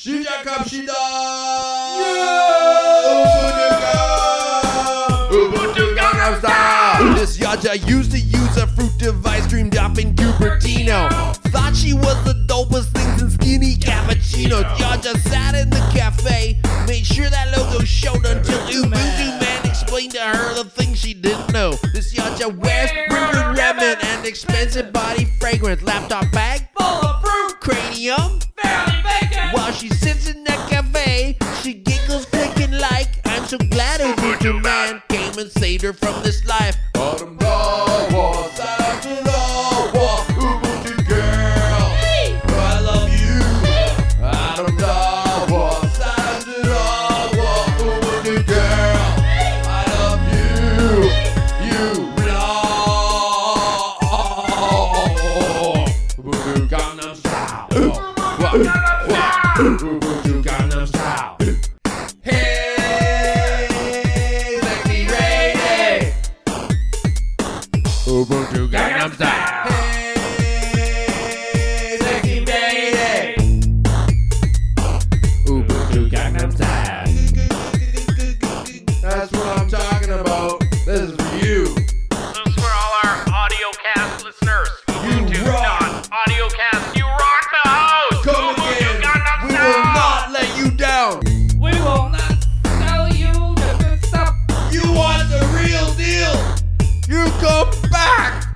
시작합시다. Ubuntu Gangnam Style. This yaja used to use a fruit device, dreamed up in Cupertino. Thought she was the dopest things in skinny cappuccinos. Yaja sat in the cafe, made sure that logo showed until Ubuntu Man explained to her the things she didn't know. This yaja wears Ruger Remnant and expensive body fragrance, laptop bag Full of fruit, cranium. And saved her from this life. Autumn Dawa, Santa Dawa, Ubuntu girl. I love you. Autumn Dawa, Santa Dawa, Ubuntu girl. I love you. You know. Ubuntu Gangnam Style. Ubuntu Gangnam Ubuntu Gangnam Style. Hey, sexy lady. Gangnam Style. That's what I'm talking about. This is for you. This is for all our listeners. You rock. You rock the house. Gangnam Style. We will not let you down. We will not you. You want the real deal. You come back!